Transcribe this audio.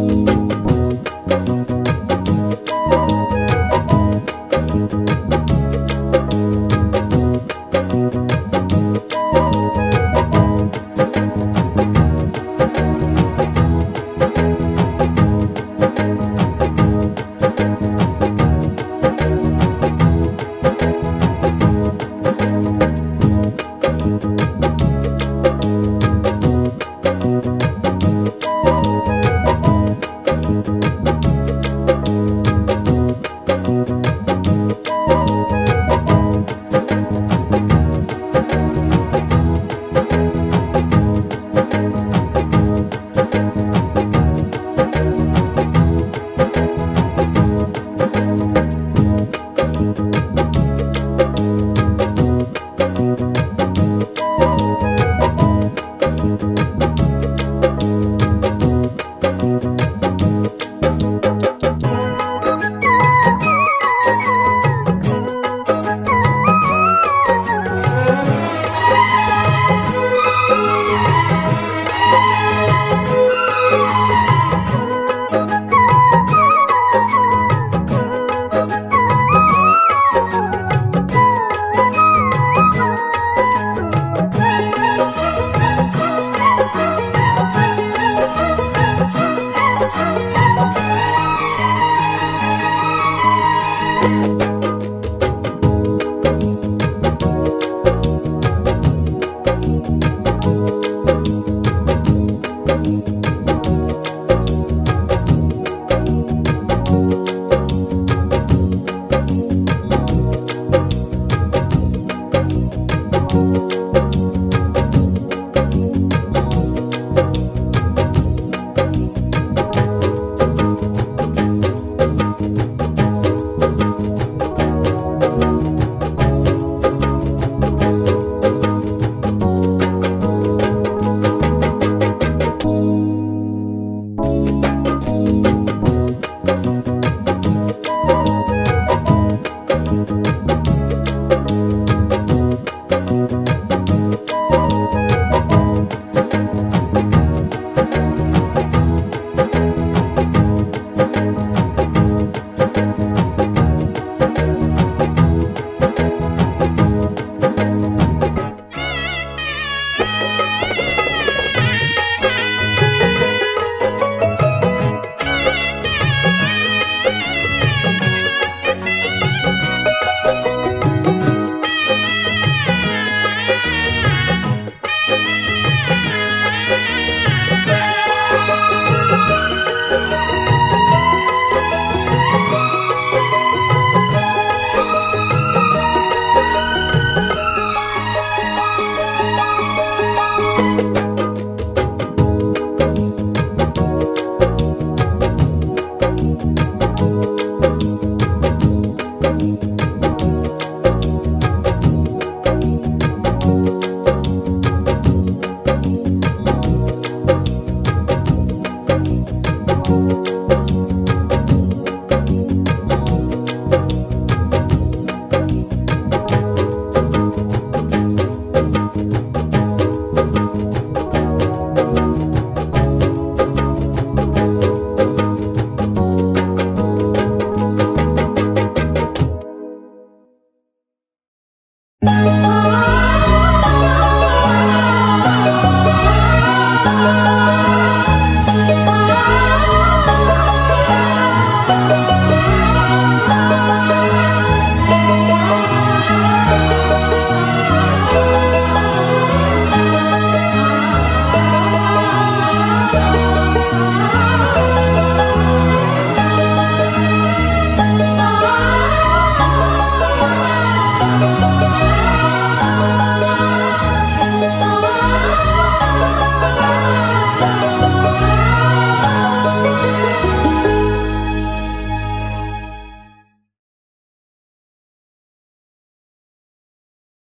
Bye. Bye.